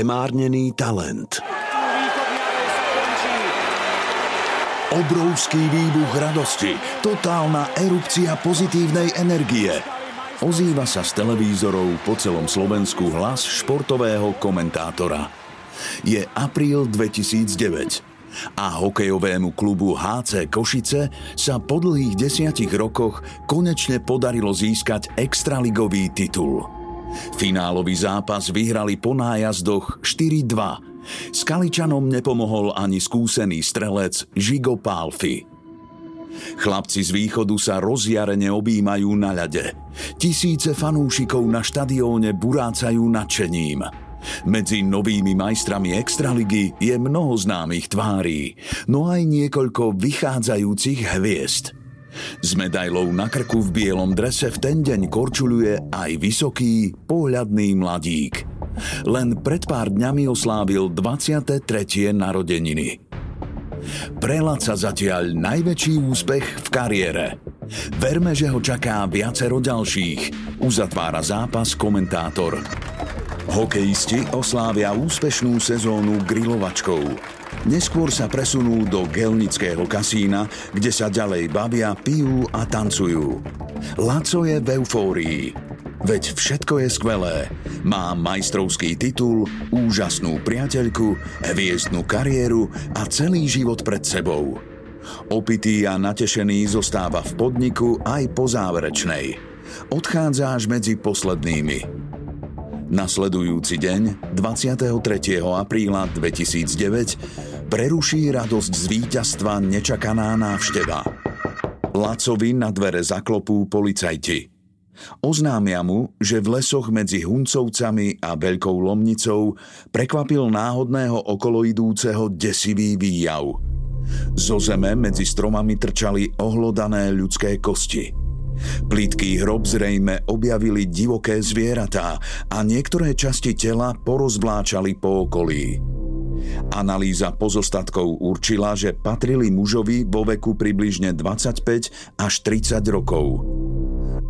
Premárnený talent. Obrovský výbuch radosti, totálna erupcia pozitívnej energie. Ozýva sa z televízorov po celom Slovensku hlas športového komentátora. Je apríl 2009 a hokejovému klubu HC Košice sa po dlhých desiatich rokoch konečne podarilo získať extraligový titul. Finálový zápas vyhrali po nájazdoch 4-2. Skaličanom nepomohol ani skúsený strelec Žigo Pálfy. Chlapci z východu sa rozjarene objímajú na ľade. Tisíce fanúšikov na štadióne burácajú nadšením. Medzi novými majstrami Extraligy je mnoho známych tvárí, no aj niekoľko vychádzajúcich hviezd – s medailou na krku v bielom drese v ten deň korčuluje aj vysoký, pohľadný mladík. Len pred pár dňami oslávil 23. narodeniny. Prelad sa zatiaľ najväčší úspech v kariére. Verme, že ho čaká viacero ďalších, uzatvára zápas komentátor. Hokejisti oslávia úspešnú sezónu grilovačkou. Neskôr sa presunú do gelnického kasína, kde sa ďalej bavia, pijú a tancujú. Laco je v eufórii. Veď všetko je skvelé. Má majstrovský titul, úžasnú priateľku, hviezdnu kariéru a celý život pred sebou. Opitý a natešený zostáva v podniku aj po záverečnej. Odchádza až medzi poslednými. Nasledujúci deň, 23. apríla 2009, preruší radosť z víťazstva nečakaná návšteva. Lacovi na dvere zaklopú policajti. Oznámia mu, že v lesoch medzi Huncovcami a Veľkou Lomnicou prekvapil náhodného okoloidúceho desivý výjav. Zo zeme medzi stromami trčali ohlodané ľudské kosti – Plitký hrob zrejme objavili divoké zvieratá a niektoré časti tela porozvláčali po okolí. Analýza pozostatkov určila, že patrili mužovi vo veku približne 25 až 30 rokov.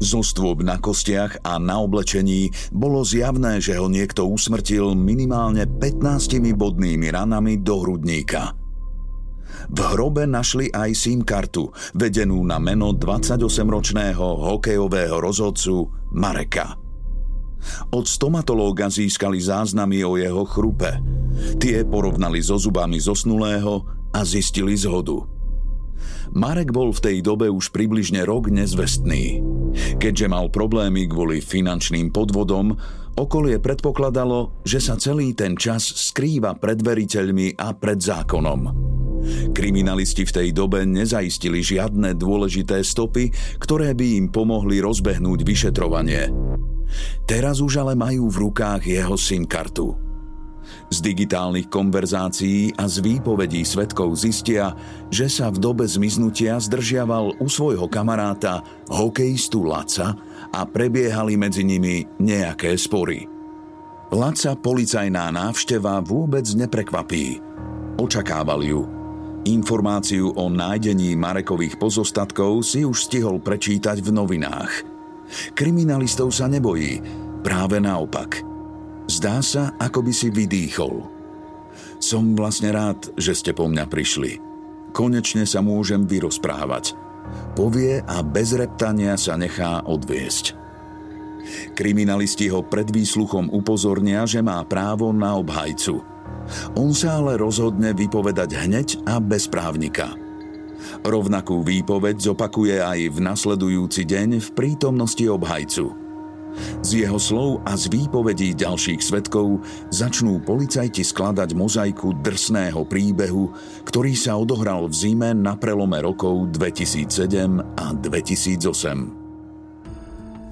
Zo stôb na kostiach a na oblečení bolo zjavné, že ho niekto usmrtil minimálne 15 bodnými ranami do hrudníka. V hrobe našli aj SIM kartu, vedenú na meno 28-ročného hokejového rozhodcu Mareka. Od stomatológa získali záznamy o jeho chrupe. Tie porovnali so zubami zosnulého a zistili zhodu. Marek bol v tej dobe už približne rok nezvestný. Keďže mal problémy kvôli finančným podvodom, okolie predpokladalo, že sa celý ten čas skrýva pred veriteľmi a pred zákonom. Kriminalisti v tej dobe nezaistili žiadne dôležité stopy, ktoré by im pomohli rozbehnúť vyšetrovanie. Teraz už ale majú v rukách jeho SIM kartu. Z digitálnych konverzácií a z výpovedí svetkov zistia, že sa v dobe zmiznutia zdržiaval u svojho kamaráta, hokejistu Laca a prebiehali medzi nimi nejaké spory. Laca policajná návšteva vôbec neprekvapí. Očakával ju – Informáciu o nájdení Marekových pozostatkov si už stihol prečítať v novinách. Kriminalistov sa nebojí, práve naopak. Zdá sa, ako by si vydýchol. Som vlastne rád, že ste po mňa prišli. Konečne sa môžem vyrozprávať. Povie a bez reptania sa nechá odviesť. Kriminalisti ho pred výsluchom upozornia, že má právo na obhajcu. On sa ale rozhodne vypovedať hneď a bez právnika. Rovnakú výpoveď zopakuje aj v nasledujúci deň v prítomnosti obhajcu. Z jeho slov a z výpovedí ďalších svetkov začnú policajti skladať mozaiku drsného príbehu, ktorý sa odohral v zime na prelome rokov 2007 a 2008.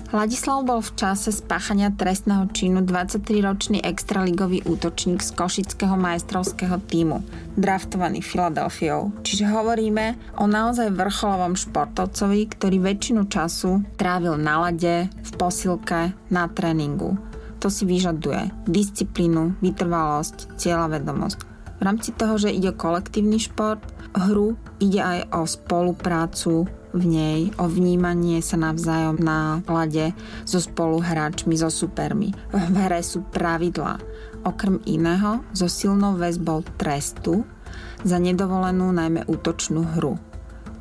Ladislav bol v čase spáchania trestného činu 23-ročný extraligový útočník z košického majstrovského týmu, draftovaný Filadelfiou. Čiže hovoríme o naozaj vrcholovom športovcovi, ktorý väčšinu času trávil na lade, v posilke, na tréningu. To si vyžaduje disciplínu, vytrvalosť, cieľavedomosť. V rámci toho, že ide o kolektívny šport, hru ide aj o spoluprácu, v nej, o vnímanie sa navzájom na lade so spoluhráčmi, so supermi. V hre sú pravidlá. Okrem iného so silnou väzbou trestu za nedovolenú najmä útočnú hru.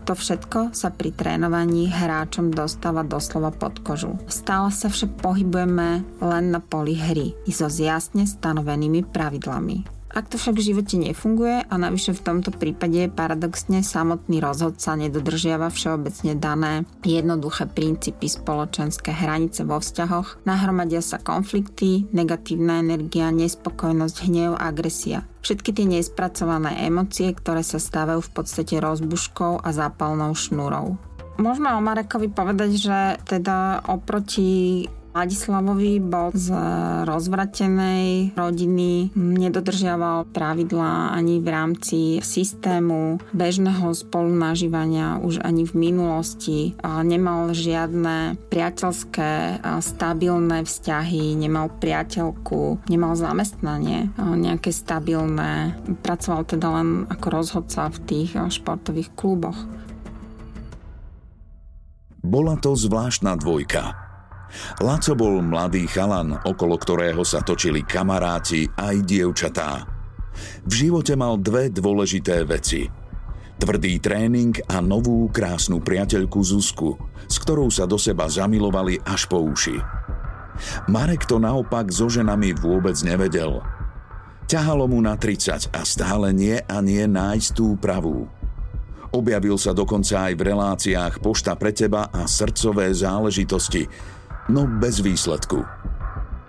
To všetko sa pri trénovaní hráčom dostáva doslova pod kožu. Stále sa však pohybujeme len na poli hry i so jasne stanovenými pravidlami. Ak to však v živote nefunguje a navyše v tomto prípade paradoxne samotný rozhodca nedodržiava všeobecne dané jednoduché princípy spoločenské hranice vo vzťahoch, nahromadia sa konflikty, negatívna energia, nespokojnosť, hnev, agresia. Všetky tie nespracované emócie, ktoré sa stávajú v podstate rozbuškou a zápalnou šnúrou. Môžeme o Marekovi povedať, že teda oproti Ladislavovi bol z rozvratenej rodiny, nedodržiaval pravidlá ani v rámci systému bežného spolunažívania už ani v minulosti. Nemal žiadne priateľské, stabilné vzťahy, nemal priateľku, nemal zamestnanie nejaké stabilné. Pracoval teda len ako rozhodca v tých športových kluboch. Bola to zvláštna dvojka. Laco bol mladý chalan, okolo ktorého sa točili kamaráti aj dievčatá. V živote mal dve dôležité veci. Tvrdý tréning a novú krásnu priateľku Zuzku, s ktorou sa do seba zamilovali až po uši. Marek to naopak so ženami vôbec nevedel. Ťahalo mu na 30 a stále nie a nie nájsť tú pravú. Objavil sa dokonca aj v reláciách Pošta pre teba a srdcové záležitosti, no bez výsledku.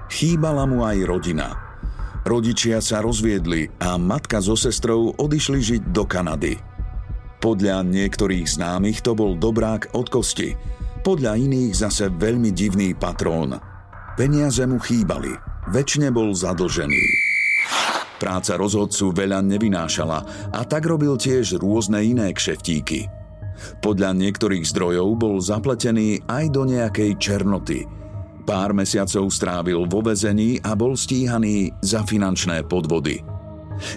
Chýbala mu aj rodina. Rodičia sa rozviedli a matka so sestrou odišli žiť do Kanady. Podľa niektorých známych to bol dobrák od kosti, podľa iných zase veľmi divný patrón. Peniaze mu chýbali, väčšine bol zadlžený. Práca rozhodcu veľa nevynášala a tak robil tiež rôzne iné kšeftíky – podľa niektorých zdrojov bol zapletený aj do nejakej černoty. Pár mesiacov strávil vo vezení a bol stíhaný za finančné podvody.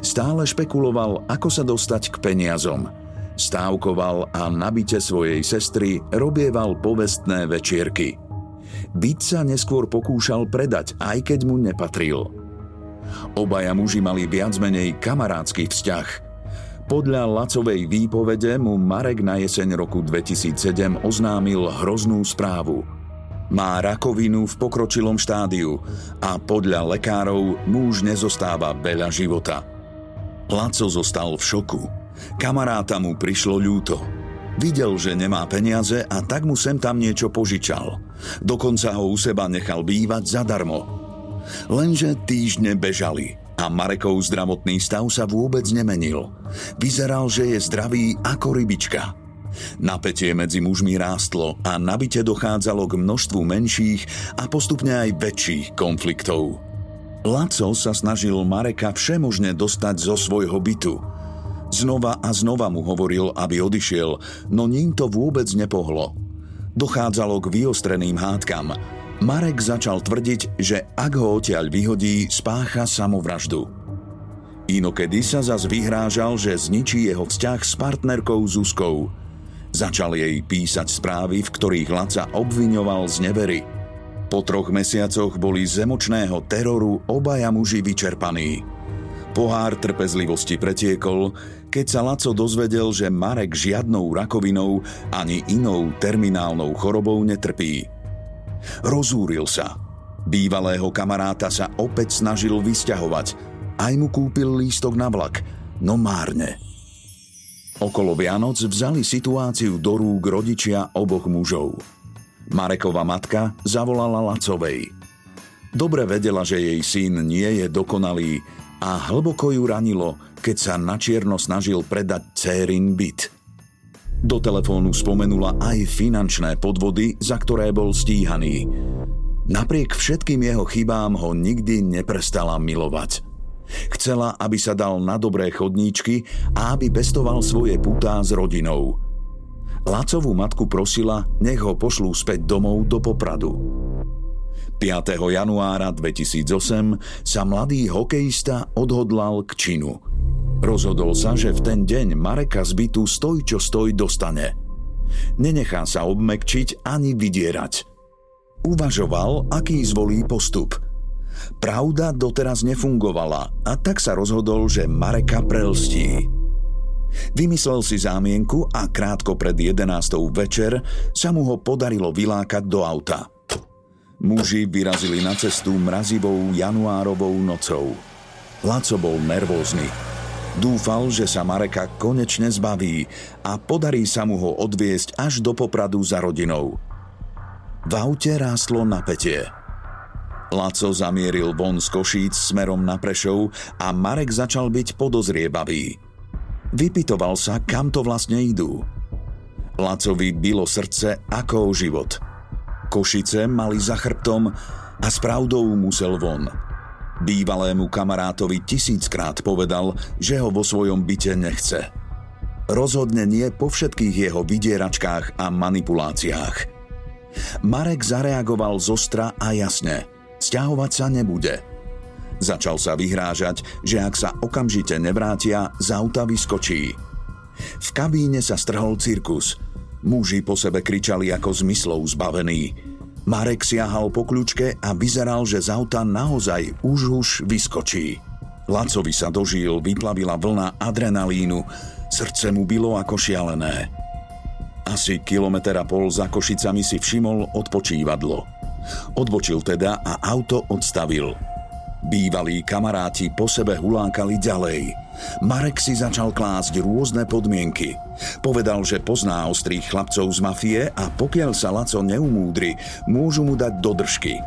Stále špekuloval, ako sa dostať k peniazom. Stávkoval a na byte svojej sestry robieval povestné večierky. Byt sa neskôr pokúšal predať, aj keď mu nepatril. Obaja muži mali viac menej kamarádsky vzťah – podľa Lacovej výpovede mu Marek na jeseň roku 2007 oznámil hroznú správu. Má rakovinu v pokročilom štádiu a podľa lekárov muž nezostáva veľa života. Laco zostal v šoku. Kamaráta mu prišlo ľúto. Videl, že nemá peniaze a tak mu sem tam niečo požičal. Dokonca ho u seba nechal bývať zadarmo. Lenže týždne bežali a Marekov zdravotný stav sa vôbec nemenil. Vyzeral, že je zdravý ako rybička. Napätie medzi mužmi rástlo a nabite dochádzalo k množstvu menších a postupne aj väčších konfliktov. Laco sa snažil Mareka všemožne dostať zo svojho bytu. Znova a znova mu hovoril, aby odišiel, no ním to vôbec nepohlo. Dochádzalo k vyostreným hádkam Marek začal tvrdiť, že ak ho odtiaľ vyhodí, spácha samovraždu. Inokedy sa zas vyhrážal, že zničí jeho vzťah s partnerkou Zuzkou. Začal jej písať správy, v ktorých Laca obviňoval z nevery. Po troch mesiacoch boli z emočného teroru obaja muži vyčerpaní. Pohár trpezlivosti pretiekol, keď sa Laco dozvedel, že Marek žiadnou rakovinou ani inou terminálnou chorobou netrpí. Rozúril sa. Bývalého kamaráta sa opäť snažil vysťahovať. Aj mu kúpil lístok na vlak, no márne. Okolo Vianoc vzali situáciu do rúk rodičia oboch mužov. Marekova matka zavolala Lacovej. Dobre vedela, že jej syn nie je dokonalý, a hlboko ju ranilo, keď sa na čierno snažil predať cérin byt. Do telefónu spomenula aj finančné podvody, za ktoré bol stíhaný. Napriek všetkým jeho chybám ho nikdy neprestala milovať. Chcela, aby sa dal na dobré chodníčky a aby bestoval svoje putá s rodinou. Lacovú matku prosila, nech ho pošlú späť domov do Popradu. 5. januára 2008 sa mladý hokejista odhodlal k činu. Rozhodol sa, že v ten deň Mareka z bytu stoj čo stoj dostane. Nenechá sa obmekčiť ani vydierať. Uvažoval, aký zvolí postup. Pravda doteraz nefungovala a tak sa rozhodol, že Mareka prelstí. Vymyslel si zámienku a krátko pred 11. večer sa mu ho podarilo vylákať do auta. Muži vyrazili na cestu mrazivou januárovou nocou. Laco bol nervózny. Dúfal, že sa Mareka konečne zbaví a podarí sa mu ho odviesť až do Popradu za rodinou. V aute rástlo napätie. Laco zamieril von z Košíc smerom na Prešov a Marek začal byť podozrievavý. Vypitoval sa, kam to vlastne idú. Lacovi bylo srdce ako o život – Košice mali za chrbtom a s pravdou musel von. Bývalému kamarátovi tisíckrát povedal, že ho vo svojom byte nechce. Rozhodne nie po všetkých jeho vydieračkách a manipuláciách. Marek zareagoval zostra a jasne. Sťahovať sa nebude. Začal sa vyhrážať, že ak sa okamžite nevrátia, z auta vyskočí. V kabíne sa strhol cirkus – Muži po sebe kričali ako zmyslov zbavení. Marek siahal po kľúčke a vyzeral, že z auta naozaj už už vyskočí. Lacovi sa dožil, vyplavila vlna adrenalínu, srdce mu bylo ako šialené. Asi kilometr a pol za Košicami si všimol odpočívadlo. Odbočil teda a auto odstavil. Bývalí kamaráti po sebe hulákali ďalej – Marek si začal klásť rôzne podmienky. Povedal, že pozná ostrých chlapcov z mafie a pokiaľ sa Laco neumúdri, môžu mu dať dodržky.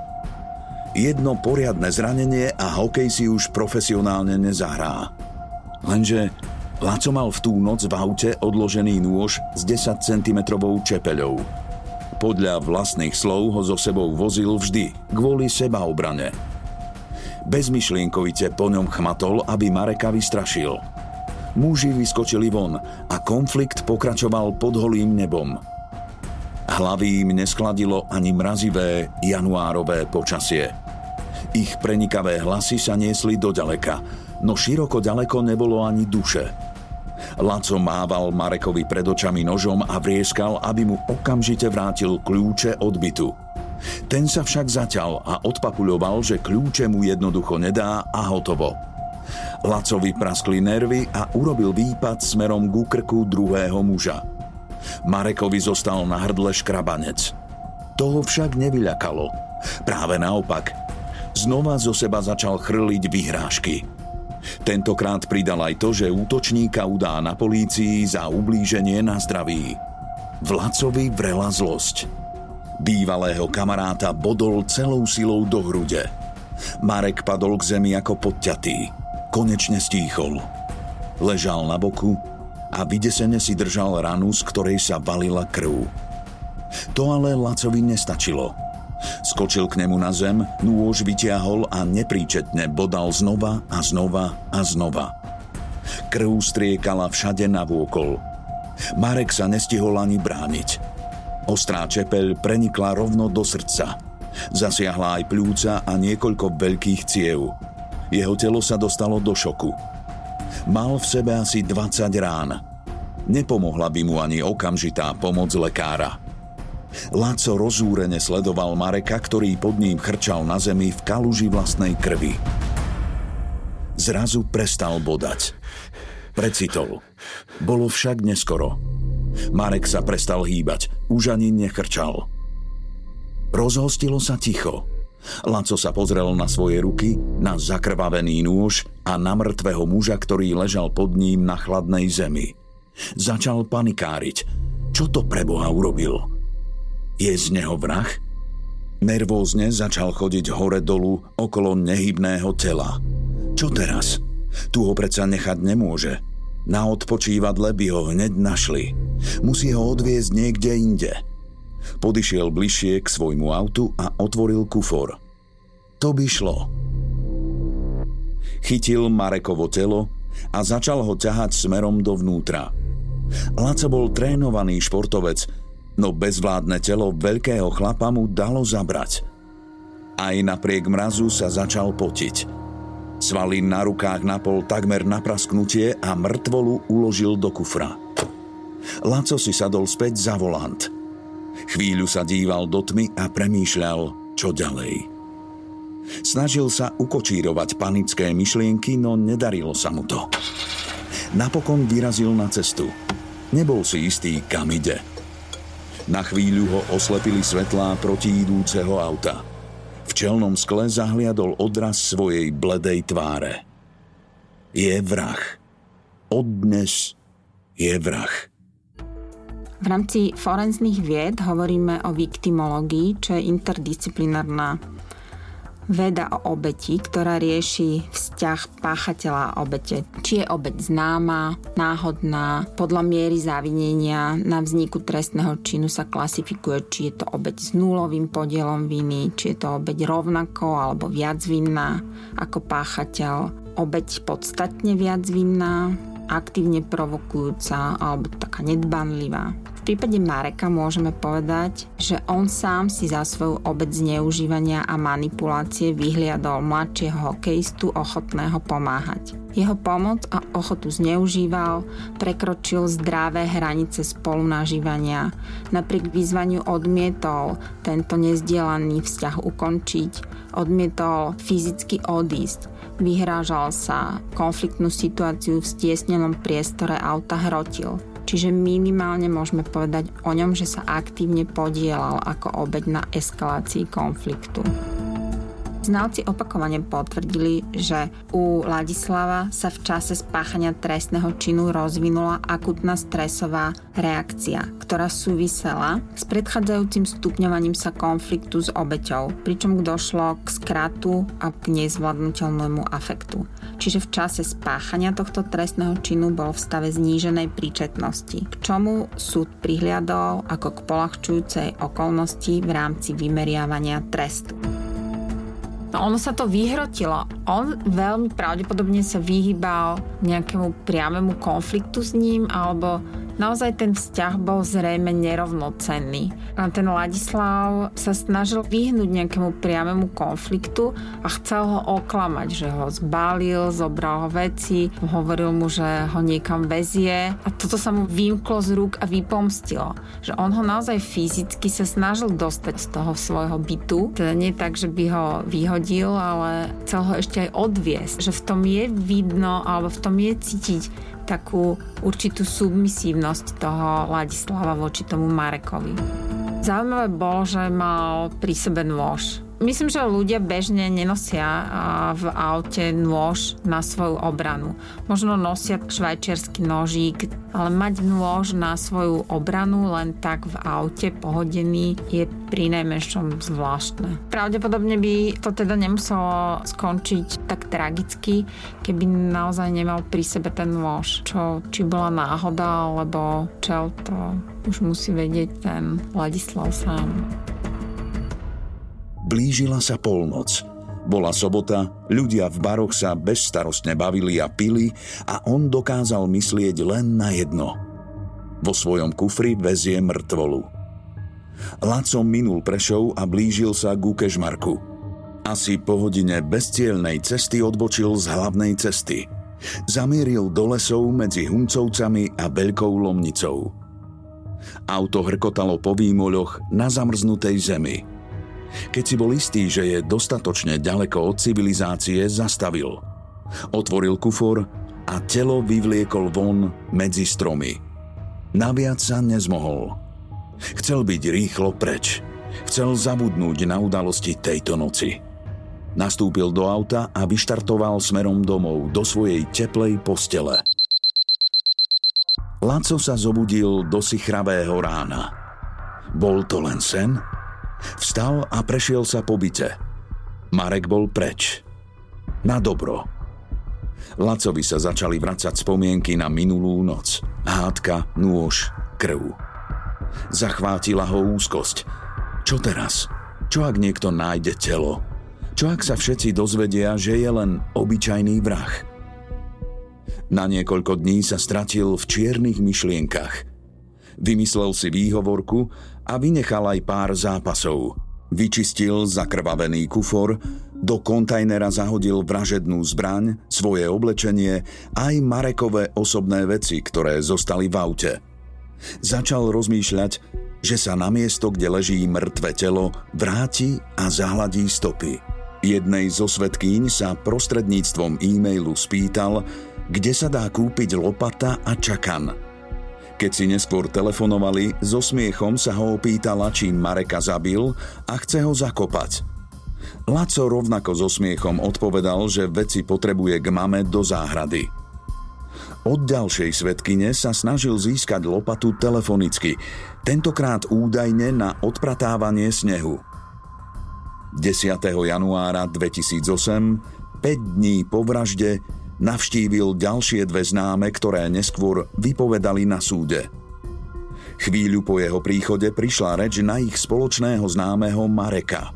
Jedno poriadne zranenie a hokej si už profesionálne nezahrá. Lenže Laco mal v tú noc v aute odložený nôž s 10 cm čepeľou. Podľa vlastných slov ho so sebou vozil vždy, kvôli sebaobrane. Bezmyšlienkovite po ňom chmatol, aby Mareka vystrašil. Muži vyskočili von a konflikt pokračoval pod holým nebom. Hlavy im neskladilo ani mrazivé januárové počasie. Ich prenikavé hlasy sa niesli do ďaleka, no široko ďaleko nebolo ani duše. Laco mával Marekovi pred očami nožom a vrieskal, aby mu okamžite vrátil kľúče od bytu – ten sa však zaťal a odpapuľoval, že kľúče mu jednoducho nedá a hotovo. Lacovi praskli nervy a urobil výpad smerom ku krku druhého muža. Marekovi zostal na hrdle škrabanec. Toho však nevyľakalo. Práve naopak. Znova zo seba začal chrliť vyhrážky. Tentokrát pridal aj to, že útočníka udá na polícii za ublíženie na zdraví. Vlacovi vrela zlosť. Bývalého kamaráta bodol celou silou do hrude. Marek padol k zemi ako podťatý. Konečne stíchol. Ležal na boku a vydesene si držal ranu, z ktorej sa valila krv. To ale Lacovi nestačilo. Skočil k nemu na zem, nôž vytiahol a nepríčetne bodal znova a znova a znova. Krv striekala všade na vôkol. Marek sa nestihol ani brániť. Ostrá čepeľ prenikla rovno do srdca. Zasiahla aj pľúca a niekoľko veľkých ciev. Jeho telo sa dostalo do šoku. Mal v sebe asi 20 rán. Nepomohla by mu ani okamžitá pomoc lekára. Laco rozúrene sledoval Mareka, ktorý pod ním chrčal na zemi v kaluži vlastnej krvi. Zrazu prestal bodať. Precitol. Bolo však neskoro. Marek sa prestal hýbať, už ani nechrčal. Rozhostilo sa ticho. Laco sa pozrel na svoje ruky, na zakrvavený nôž a na mŕtvého muža, ktorý ležal pod ním na chladnej zemi. Začal panikáriť. Čo to pre Boha urobil? Je z neho vrah? Nervózne začal chodiť hore-dolu okolo nehybného tela. Čo teraz? Tu ho predsa nechať nemôže. Na odpočívadle by ho hneď našli. Musí ho odviezť niekde inde. Podišiel bližšie k svojmu autu a otvoril kufor. To by šlo. Chytil Marekovo telo a začal ho ťahať smerom dovnútra. Laco bol trénovaný športovec, no bezvládne telo veľkého chlapa mu dalo zabrať. Aj napriek mrazu sa začal potiť. Svaly na rukách napol takmer na prasknutie a mŕtvolu uložil do kufra. Laco si sadol späť za volant. Chvíľu sa díval do tmy a premýšľal, čo ďalej. Snažil sa ukočírovať panické myšlienky, no nedarilo sa mu to. Napokon vyrazil na cestu. Nebol si istý, kam ide – na chvíľu ho oslepili svetlá protiidúceho auta. V čelnom skle zahliadol odraz svojej bledej tváre. Je vrah. Dnes je vrah. V rámci forenzných vied hovoríme o viktimológii, čo je interdisciplinárna veda o obeti, ktorá rieši vzťah páchateľa a obete. Či je obeť známa, náhodná, podľa miery závinenia na vzniku trestného činu sa klasifikuje, či je to obeť s nulovým podielom viny, či je to obeť rovnako alebo viac vinná ako páchateľ, obeť podstatne viac vinná, aktívne provokujúca alebo taká nedbanlivá prípade Mareka môžeme povedať, že on sám si za svoju obec zneužívania a manipulácie vyhliadol mladšieho hokejistu ochotného pomáhať. Jeho pomoc a ochotu zneužíval, prekročil zdravé hranice spolunažívania. Napriek vyzvaniu odmietol tento nezdielaný vzťah ukončiť, odmietol fyzicky odísť, vyhrážal sa, konfliktnú situáciu v stiesnenom priestore auta hrotil – Čiže minimálne môžeme povedať o ňom, že sa aktívne podielal ako obeď na eskalácii konfliktu. Znalci opakovane potvrdili, že u Ladislava sa v čase spáchania trestného činu rozvinula akutná stresová reakcia, ktorá súvisela s predchádzajúcim stupňovaním sa konfliktu s obeťou, pričom došlo k skratu a k nezvládnutelnému afektu. Čiže v čase spáchania tohto trestného činu bol v stave zníženej príčetnosti, k čomu súd prihliadol ako k polahčujúcej okolnosti v rámci vymeriavania trestu. No ono sa to vyhrotilo. On veľmi pravdepodobne sa vyhýbal nejakému priamému konfliktu s ním alebo Naozaj ten vzťah bol zrejme nerovnocenný. A ten Ladislav sa snažil vyhnúť nejakému priamému konfliktu a chcel ho oklamať, že ho zbalil, zobral ho veci, hovoril mu, že ho niekam vezie a toto sa mu vymklo z rúk a vypomstilo. Že on ho naozaj fyzicky sa snažil dostať z toho svojho bytu. Teda nie tak, že by ho vyhodil, ale chcel ho ešte aj odviesť. Že v tom je vidno alebo v tom je cítiť takú určitú submisívnosť toho Ladislava voči tomu Marekovi. Zaujímavé bolo, že mal pri sebe nôž. Myslím, že ľudia bežne nenosia v aute nôž na svoju obranu. Možno nosia švajčiarsky nožík, ale mať nôž na svoju obranu len tak v aute pohodený je pri najmenšom zvláštne. Pravdepodobne by to teda nemuselo skončiť tak tragicky, keby naozaj nemal pri sebe ten nôž. Čo, či bola náhoda, alebo čo to už musí vedieť ten Ladislav sám. Blížila sa polnoc. Bola sobota, ľudia v baroch sa bezstarostne bavili a pili a on dokázal myslieť len na jedno. Vo svojom kufri vezie mŕtvolu. Laco minul Prešov a blížil sa ku Kežmarku. Asi po hodine bezcielnej cesty odbočil z hlavnej cesty. Zamieril do lesov medzi Huncovcami a Veľkou Lomnicou. Auto hrkotalo po výmoľoch na zamrznutej zemi – keď si bol istý, že je dostatočne ďaleko od civilizácie, zastavil. Otvoril kufor a telo vyvliekol von medzi stromy. Naviac sa nezmohol. Chcel byť rýchlo preč. Chcel zabudnúť na udalosti tejto noci. Nastúpil do auta a vyštartoval smerom domov do svojej teplej postele. Laco sa zobudil do sichravého rána. Bol to len sen? Vstal a prešiel sa po byte. Marek bol preč. Na dobro. Lacovi sa začali vracať spomienky na minulú noc. Hádka, nôž, krv. Zachvátila ho úzkosť. Čo teraz? Čo ak niekto nájde telo? Čo ak sa všetci dozvedia, že je len obyčajný vrah? Na niekoľko dní sa stratil v čiernych myšlienkach. Vymyslel si výhovorku a vynechal aj pár zápasov. Vyčistil zakrvavený kufor, do kontajnera zahodil vražednú zbraň, svoje oblečenie aj Marekové osobné veci, ktoré zostali v aute. Začal rozmýšľať, že sa na miesto, kde leží mŕtve telo, vráti a zahladí stopy. Jednej zo svetkýň sa prostredníctvom e-mailu spýtal, kde sa dá kúpiť lopata a čakan. Keď si neskôr telefonovali, so smiechom sa ho opýtala, či Mareka zabil a chce ho zakopať. Laco rovnako so smiechom odpovedal, že veci potrebuje k mame do záhrady. Od ďalšej svetkyne sa snažil získať lopatu telefonicky, tentokrát údajne na odpratávanie snehu. 10. januára 2008, 5 dní po vražde, navštívil ďalšie dve známe, ktoré neskôr vypovedali na súde. Chvíľu po jeho príchode prišla reč na ich spoločného známeho Mareka.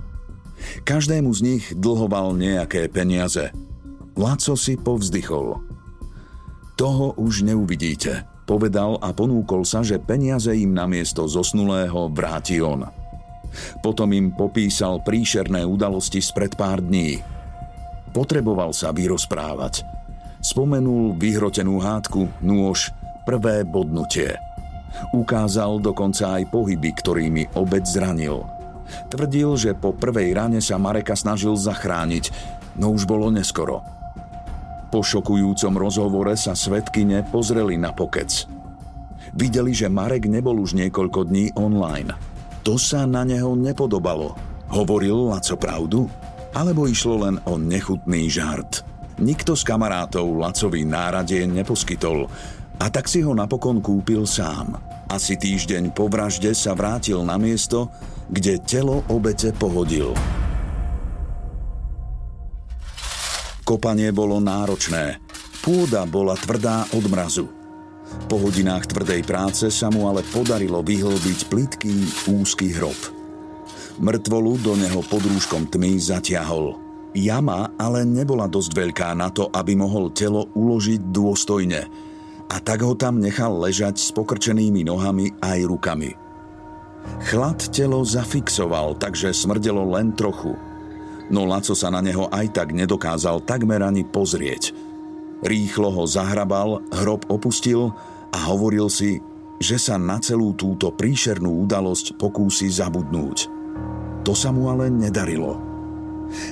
Každému z nich dlhoval nejaké peniaze. Laco si povzdychol. Toho už neuvidíte, povedal a ponúkol sa, že peniaze im namiesto zosnulého vráti on. Potom im popísal príšerné udalosti spred pár dní. Potreboval sa vyrozprávať. Spomenul vyhrotenú hádku, nôž, prvé bodnutie. Ukázal dokonca aj pohyby, ktorými obec zranil. Tvrdil, že po prvej rane sa Mareka snažil zachrániť, no už bolo neskoro. Po šokujúcom rozhovore sa svetkyne pozreli na pokec. Videli, že Marek nebol už niekoľko dní online – to sa na neho nepodobalo. Hovoril Laco pravdu? Alebo išlo len o nechutný žart? Nikto z kamarátov Lacovi náradie neposkytol a tak si ho napokon kúpil sám. Asi týždeň po vražde sa vrátil na miesto, kde telo obete pohodil. Kopanie bolo náročné. Pôda bola tvrdá od mrazu. Po hodinách tvrdej práce sa mu ale podarilo vyhlbiť plitký, úzky hrob. Mrtvolu do neho pod rúškom tmy zatiahol. Jama ale nebola dosť veľká na to, aby mohol telo uložiť dôstojne a tak ho tam nechal ležať s pokrčenými nohami aj rukami. Chlad telo zafixoval, takže smrdelo len trochu. No Laco sa na neho aj tak nedokázal takmer ani pozrieť – Rýchlo ho zahrabal, hrob opustil a hovoril si, že sa na celú túto príšernú udalosť pokúsi zabudnúť. To sa mu ale nedarilo.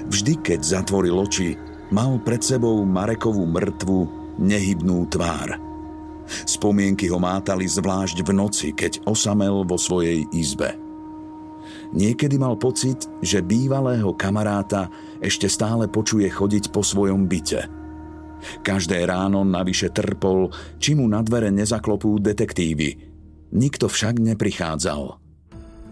Vždy, keď zatvoril oči, mal pred sebou Marekovú mŕtvu, nehybnú tvár. Spomienky ho mátali zvlášť v noci, keď osamel vo svojej izbe. Niekedy mal pocit, že bývalého kamaráta ešte stále počuje chodiť po svojom byte – Každé ráno navyše trpol, či mu na dvere nezaklopú detektívy. Nikto však neprichádzal.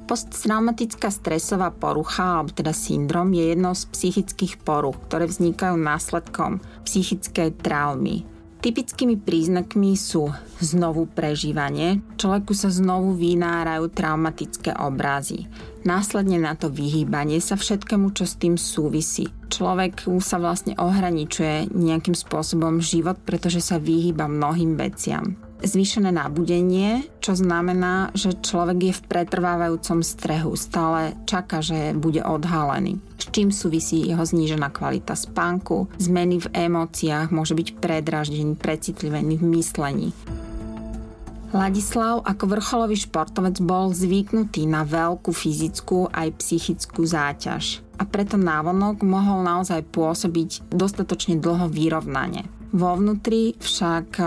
Posttraumatická stresová porucha, alebo teda syndrom, je jednou z psychických poruch, ktoré vznikajú následkom psychické traumy. Typickými príznakmi sú znovu prežívanie, človeku sa znovu vynárajú traumatické obrazy. Následne na to vyhýbanie sa všetkému, čo s tým súvisí. Človek sa vlastne ohraničuje nejakým spôsobom život, pretože sa vyhýba mnohým veciam zvýšené nabudenie, čo znamená, že človek je v pretrvávajúcom strehu, stále čaká, že bude odhalený. S čím súvisí jeho znížená kvalita spánku, zmeny v emóciách, môže byť predraždený, precitlivený v myslení. Ladislav ako vrcholový športovec bol zvyknutý na veľkú fyzickú aj psychickú záťaž. a preto návonok mohol naozaj pôsobiť dostatočne dlho vyrovnanie. Vo vnútri však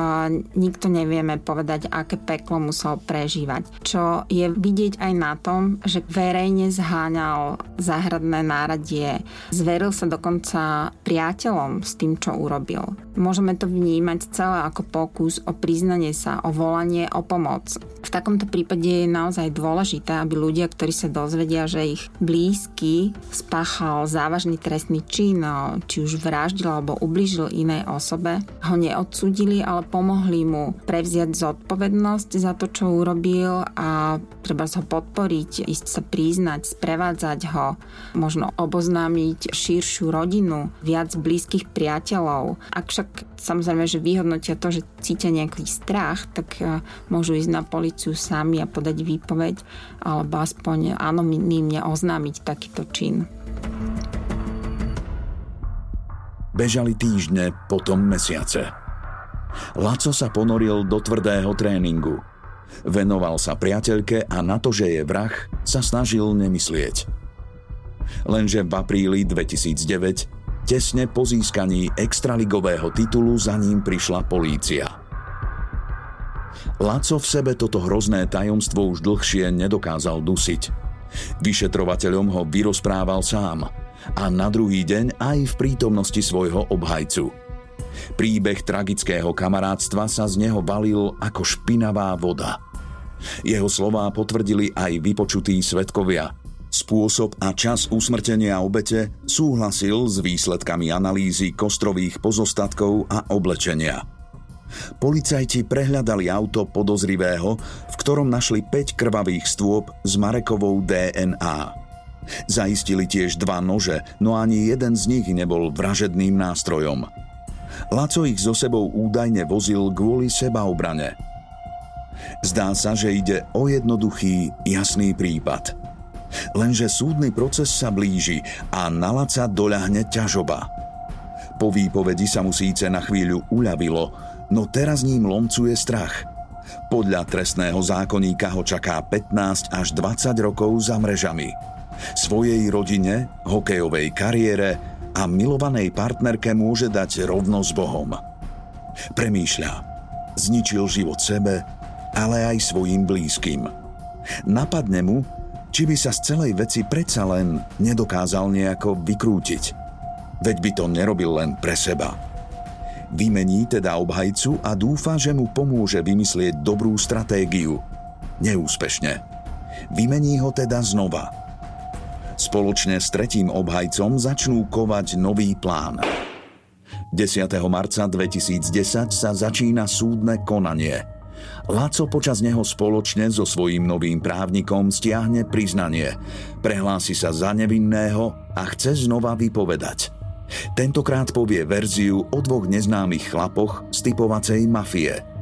nikto nevieme povedať, aké peklo musel prežívať. Čo je vidieť aj na tom, že verejne zháňal záhradné náradie. Zveril sa dokonca priateľom s tým, čo urobil. Môžeme to vnímať celé ako pokus o priznanie sa, o volanie o pomoc. V takomto prípade je naozaj dôležité, aby ľudia, ktorí sa dozvedia, že ich blízky spáchal závažný trestný čin, či už vraždil alebo ubližil inej osobe, ho neodsudili, ale pomohli mu prevziať zodpovednosť za to, čo urobil a treba ho podporiť, ísť sa priznať, sprevádzať ho, možno oboznámiť širšiu rodinu, viac blízkych priateľov. Ak však samozrejme, že vyhodnotia to, že cítia nejaký strach, tak e, môžu ísť na policiu sami a podať výpoveď alebo aspoň anonymne oznámiť takýto čin. Bežali týždne, potom mesiace. Laco sa ponoril do tvrdého tréningu. Venoval sa priateľke a na to, že je vrah, sa snažil nemyslieť. Lenže v apríli 2009, tesne po získaní extraligového titulu za ním prišla polícia. Laco v sebe toto hrozné tajomstvo už dlhšie nedokázal dusiť. Vyšetrovateľom ho vyrozprával sám – a na druhý deň aj v prítomnosti svojho obhajcu. Príbeh tragického kamarátstva sa z neho balil ako špinavá voda. Jeho slová potvrdili aj vypočutí svetkovia. Spôsob a čas usmrtenia obete súhlasil s výsledkami analýzy kostrových pozostatkov a oblečenia. Policajti prehľadali auto podozrivého, v ktorom našli 5 krvavých stôp s Marekovou DNA. Zaistili tiež dva nože, no ani jeden z nich nebol vražedným nástrojom. Laco ich so sebou údajne vozil kvôli sebaobrane. Zdá sa, že ide o jednoduchý, jasný prípad. Lenže súdny proces sa blíži a na Laca doľahne ťažoba. Po výpovedi sa mu síce na chvíľu uľavilo, no teraz ním lomcuje strach. Podľa trestného zákonníka ho čaká 15 až 20 rokov za mrežami svojej rodine, hokejovej kariére a milovanej partnerke môže dať rovno s Bohom. Premýšľa. Zničil život sebe, ale aj svojim blízkym. Napadne mu, či by sa z celej veci predsa len nedokázal nejako vykrútiť. Veď by to nerobil len pre seba. Vymení teda obhajcu a dúfa, že mu pomôže vymyslieť dobrú stratégiu. Neúspešne. Vymení ho teda znova – Spoločne s tretím obhajcom začnú kovať nový plán. 10. marca 2010 sa začína súdne konanie. Laco počas neho spoločne so svojím novým právnikom stiahne priznanie. Prehlási sa za nevinného a chce znova vypovedať. Tentokrát povie verziu o dvoch neznámych chlapoch z typovacej mafie –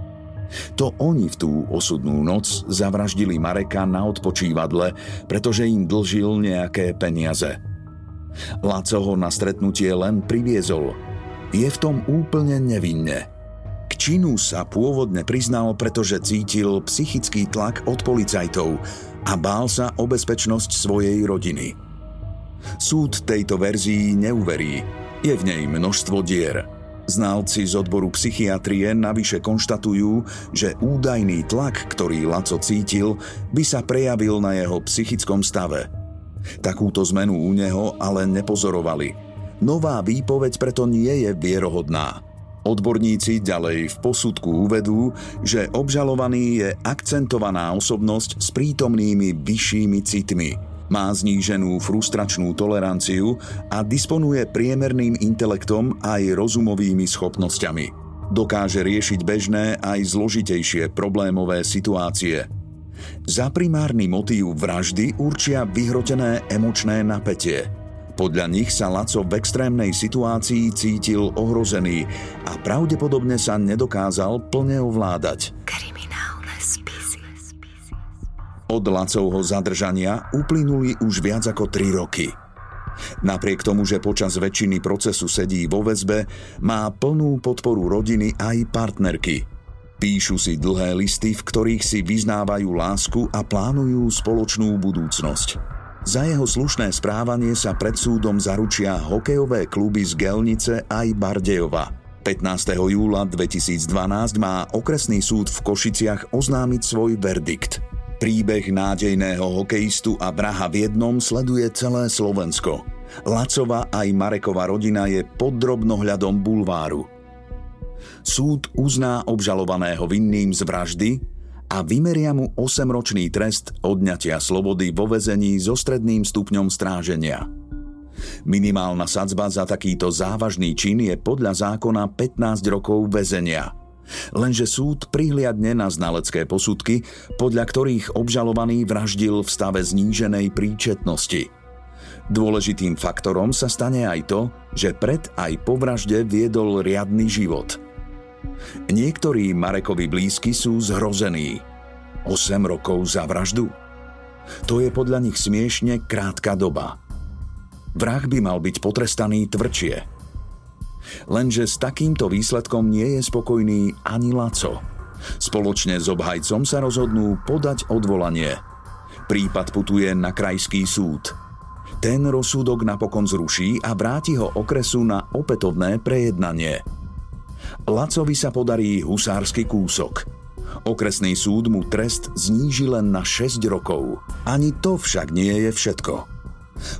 to oni v tú osudnú noc zavraždili Mareka na odpočívadle, pretože im dlžil nejaké peniaze. Laco ho na stretnutie len priviezol. Je v tom úplne nevinne. K činu sa pôvodne priznal, pretože cítil psychický tlak od policajtov a bál sa o bezpečnosť svojej rodiny. Súd tejto verzii neuverí. Je v nej množstvo dier – Znalci z odboru psychiatrie navyše konštatujú, že údajný tlak, ktorý Laco cítil, by sa prejavil na jeho psychickom stave. Takúto zmenu u neho ale nepozorovali. Nová výpoveď preto nie je vierohodná. Odborníci ďalej v posudku uvedú, že obžalovaný je akcentovaná osobnosť s prítomnými vyššími citmi – má zníženú frustračnú toleranciu a disponuje priemerným intelektom aj rozumovými schopnosťami. Dokáže riešiť bežné aj zložitejšie problémové situácie. Za primárny motív vraždy určia vyhrotené emočné napätie. Podľa nich sa Laco v extrémnej situácii cítil ohrozený a pravdepodobne sa nedokázal plne ovládať. Od Lacovho zadržania uplynuli už viac ako 3 roky. Napriek tomu, že počas väčšiny procesu sedí vo väzbe, má plnú podporu rodiny aj partnerky. Píšu si dlhé listy, v ktorých si vyznávajú lásku a plánujú spoločnú budúcnosť. Za jeho slušné správanie sa pred súdom zaručia hokejové kluby z Gelnice aj Bardejova. 15. júla 2012 má okresný súd v Košiciach oznámiť svoj verdikt. Príbeh nádejného hokejistu a vraha v jednom sleduje celé Slovensko. Lacova aj Marekova rodina je pod drobnohľadom bulváru. Súd uzná obžalovaného vinným z vraždy, a vymeria mu 8-ročný trest odňatia slobody vo vezení so stredným stupňom stráženia. Minimálna sadzba za takýto závažný čin je podľa zákona 15 rokov väzenia. Lenže súd prihliadne na znalecké posudky, podľa ktorých obžalovaný vraždil v stave zníženej príčetnosti. Dôležitým faktorom sa stane aj to, že pred aj po vražde viedol riadny život – Niektorí Marekovi blízky sú zhrození. 8 rokov za vraždu? To je podľa nich smiešne krátka doba. Vrah by mal byť potrestaný tvrdšie. Lenže s takýmto výsledkom nie je spokojný ani Laco. Spoločne s obhajcom sa rozhodnú podať odvolanie. Prípad putuje na krajský súd. Ten rozsudok napokon zruší a vráti ho okresu na opätovné prejednanie – Lacovi sa podarí husársky kúsok. Okresný súd mu trest zníži len na 6 rokov. Ani to však nie je všetko.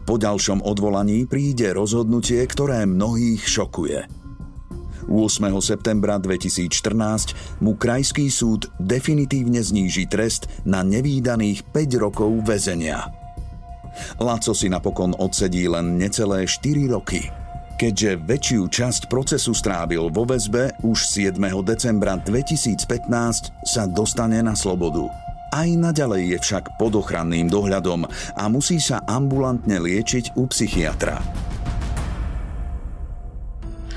Po ďalšom odvolaní príde rozhodnutie, ktoré mnohých šokuje. 8. septembra 2014 mu Krajský súd definitívne zníži trest na nevýdaných 5 rokov väzenia. Laco si napokon odsedí len necelé 4 roky – keďže väčšiu časť procesu strávil vo väzbe, už 7. decembra 2015 sa dostane na slobodu. Aj naďalej je však pod ochranným dohľadom a musí sa ambulantne liečiť u psychiatra.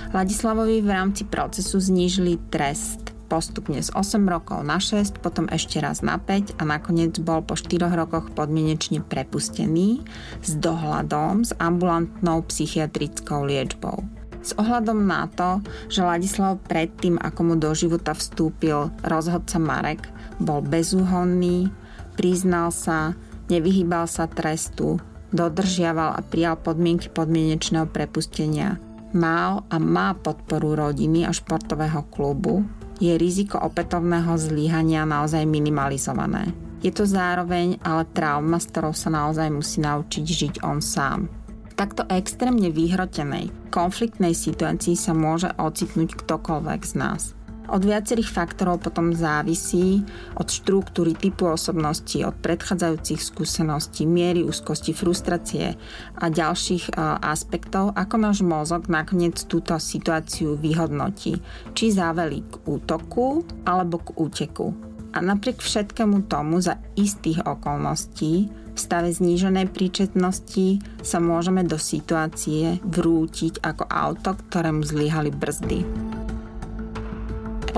Ladislavovi v rámci procesu znížili trest postupne z 8 rokov na 6, potom ešte raz na 5 a nakoniec bol po 4 rokoch podmienečne prepustený s dohľadom s ambulantnou psychiatrickou liečbou. S ohľadom na to, že Ladislav predtým, ako mu do života vstúpil rozhodca Marek, bol bezúhonný, priznal sa, nevyhýbal sa trestu, dodržiaval a prijal podmienky podmienečného prepustenia, mal a má podporu rodiny a športového klubu, je riziko opätovného zlíhania naozaj minimalizované. Je to zároveň ale trauma, s ktorou sa naozaj musí naučiť žiť on sám. V takto extrémne vyhrotenej, konfliktnej situácii sa môže ocitnúť ktokoľvek z nás. Od viacerých faktorov potom závisí od štruktúry typu osobnosti, od predchádzajúcich skúseností, miery úzkosti, frustrácie a ďalších aspektov, ako náš mozog nakoniec túto situáciu vyhodnotí, či záveli k útoku alebo k úteku. A napriek všetkému tomu za istých okolností v stave zníženej príčetnosti sa môžeme do situácie vrútiť ako auto, ktorému zlyhali brzdy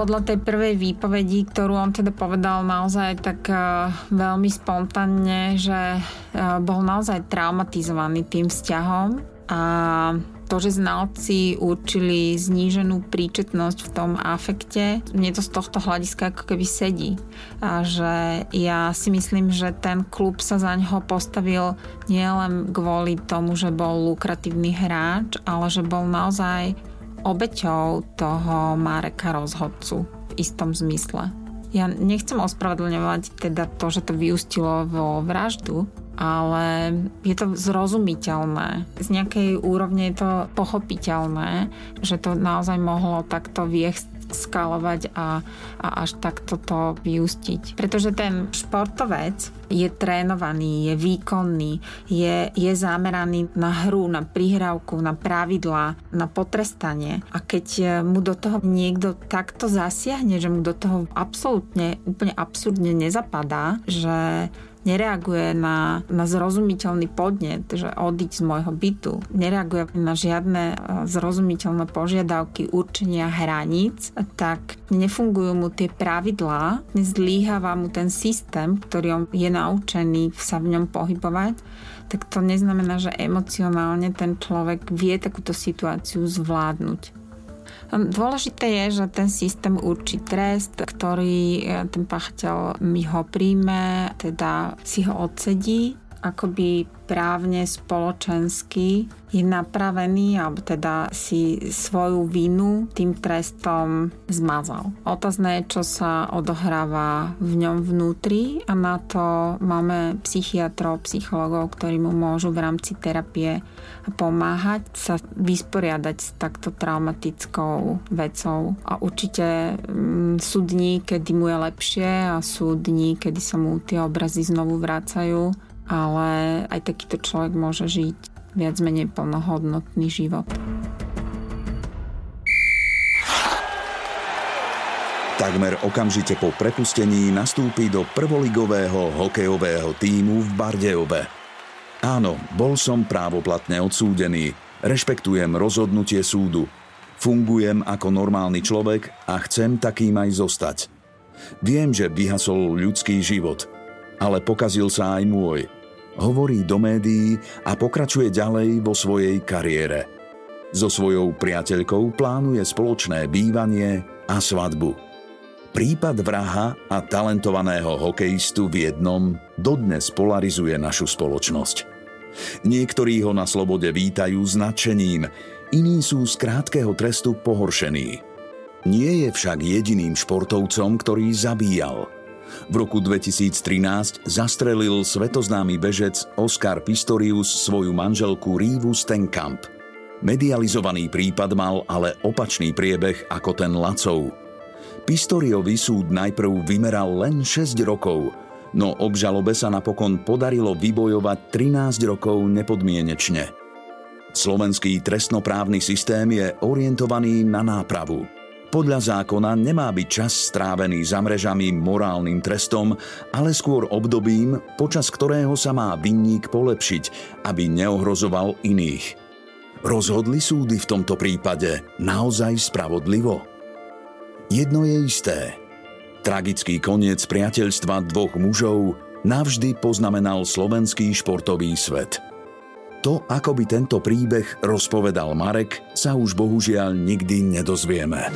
podľa tej prvej výpovedi, ktorú on teda povedal naozaj tak uh, veľmi spontánne, že uh, bol naozaj traumatizovaný tým vzťahom a to, že znalci určili zníženú príčetnosť v tom afekte, mne to z tohto hľadiska ako keby sedí. A že ja si myslím, že ten klub sa za ňoho postavil nielen kvôli tomu, že bol lukratívny hráč, ale že bol naozaj obeťou toho Mareka rozhodcu v istom zmysle. Ja nechcem ospravedlňovať teda to, že to vyústilo vo vraždu, ale je to zrozumiteľné. Z nejakej úrovne je to pochopiteľné, že to naozaj mohlo takto viesť skalovať a, a až takto to vyústiť. Pretože ten športovec je trénovaný, je výkonný, je, je zameraný na hru, na prihrávku, na pravidlá, na potrestanie. A keď mu do toho niekto takto zasiahne, že mu do toho absolútne, úplne absurdne nezapadá, že nereaguje na, na zrozumiteľný podnet, že odiť z môjho bytu, nereaguje na žiadne e, zrozumiteľné požiadavky určenia hraníc, tak nefungujú mu tie pravidlá, nezlíháva mu ten systém, ktorý on je naučený sa v ňom pohybovať, tak to neznamená, že emocionálne ten človek vie takúto situáciu zvládnuť. Dôležité je, že ten systém určí trest, ktorý e, ten páchateľ mi ho príjme, teda si ho odsedí akoby právne, spoločensky je napravený, alebo teda si svoju vinu tým trestom zmazal. Otázne je, čo sa odohráva v ňom vnútri a na to máme psychiatrov, psychologov, ktorí mu môžu v rámci terapie pomáhať sa vysporiadať s takto traumatickou vecou. A určite mm, sú dní, kedy mu je lepšie a sú dní, kedy sa mu tie obrazy znovu vracajú ale aj takýto človek môže žiť viac menej plnohodnotný život. Takmer okamžite po prepustení nastúpi do prvoligového hokejového týmu v Bardejove. Áno, bol som právoplatne odsúdený, rešpektujem rozhodnutie súdu, fungujem ako normálny človek a chcem takým aj zostať. Viem, že vyhasol ľudský život, ale pokazil sa aj môj – hovorí do médií a pokračuje ďalej vo svojej kariére. So svojou priateľkou plánuje spoločné bývanie a svadbu. Prípad vraha a talentovaného hokejistu v jednom dodnes polarizuje našu spoločnosť. Niektorí ho na slobode vítajú s nadšením, iní sú z krátkeho trestu pohoršení. Nie je však jediným športovcom, ktorý zabíjal – v roku 2013 zastrelil svetoznámy bežec Oscar Pistorius svoju manželku Rívu Stenkamp. Medializovaný prípad mal ale opačný priebeh ako ten Lacov. Pistoriovi súd najprv vymeral len 6 rokov, no obžalobe sa napokon podarilo vybojovať 13 rokov nepodmienečne. Slovenský trestnoprávny systém je orientovaný na nápravu – podľa zákona nemá byť čas strávený za mrežami morálnym trestom, ale skôr obdobím, počas ktorého sa má vinník polepšiť, aby neohrozoval iných. Rozhodli súdy v tomto prípade naozaj spravodlivo? Jedno je isté. Tragický koniec priateľstva dvoch mužov navždy poznamenal slovenský športový svet. To, ako by tento príbeh rozpovedal Marek, sa už bohužiaľ nikdy nedozvieme.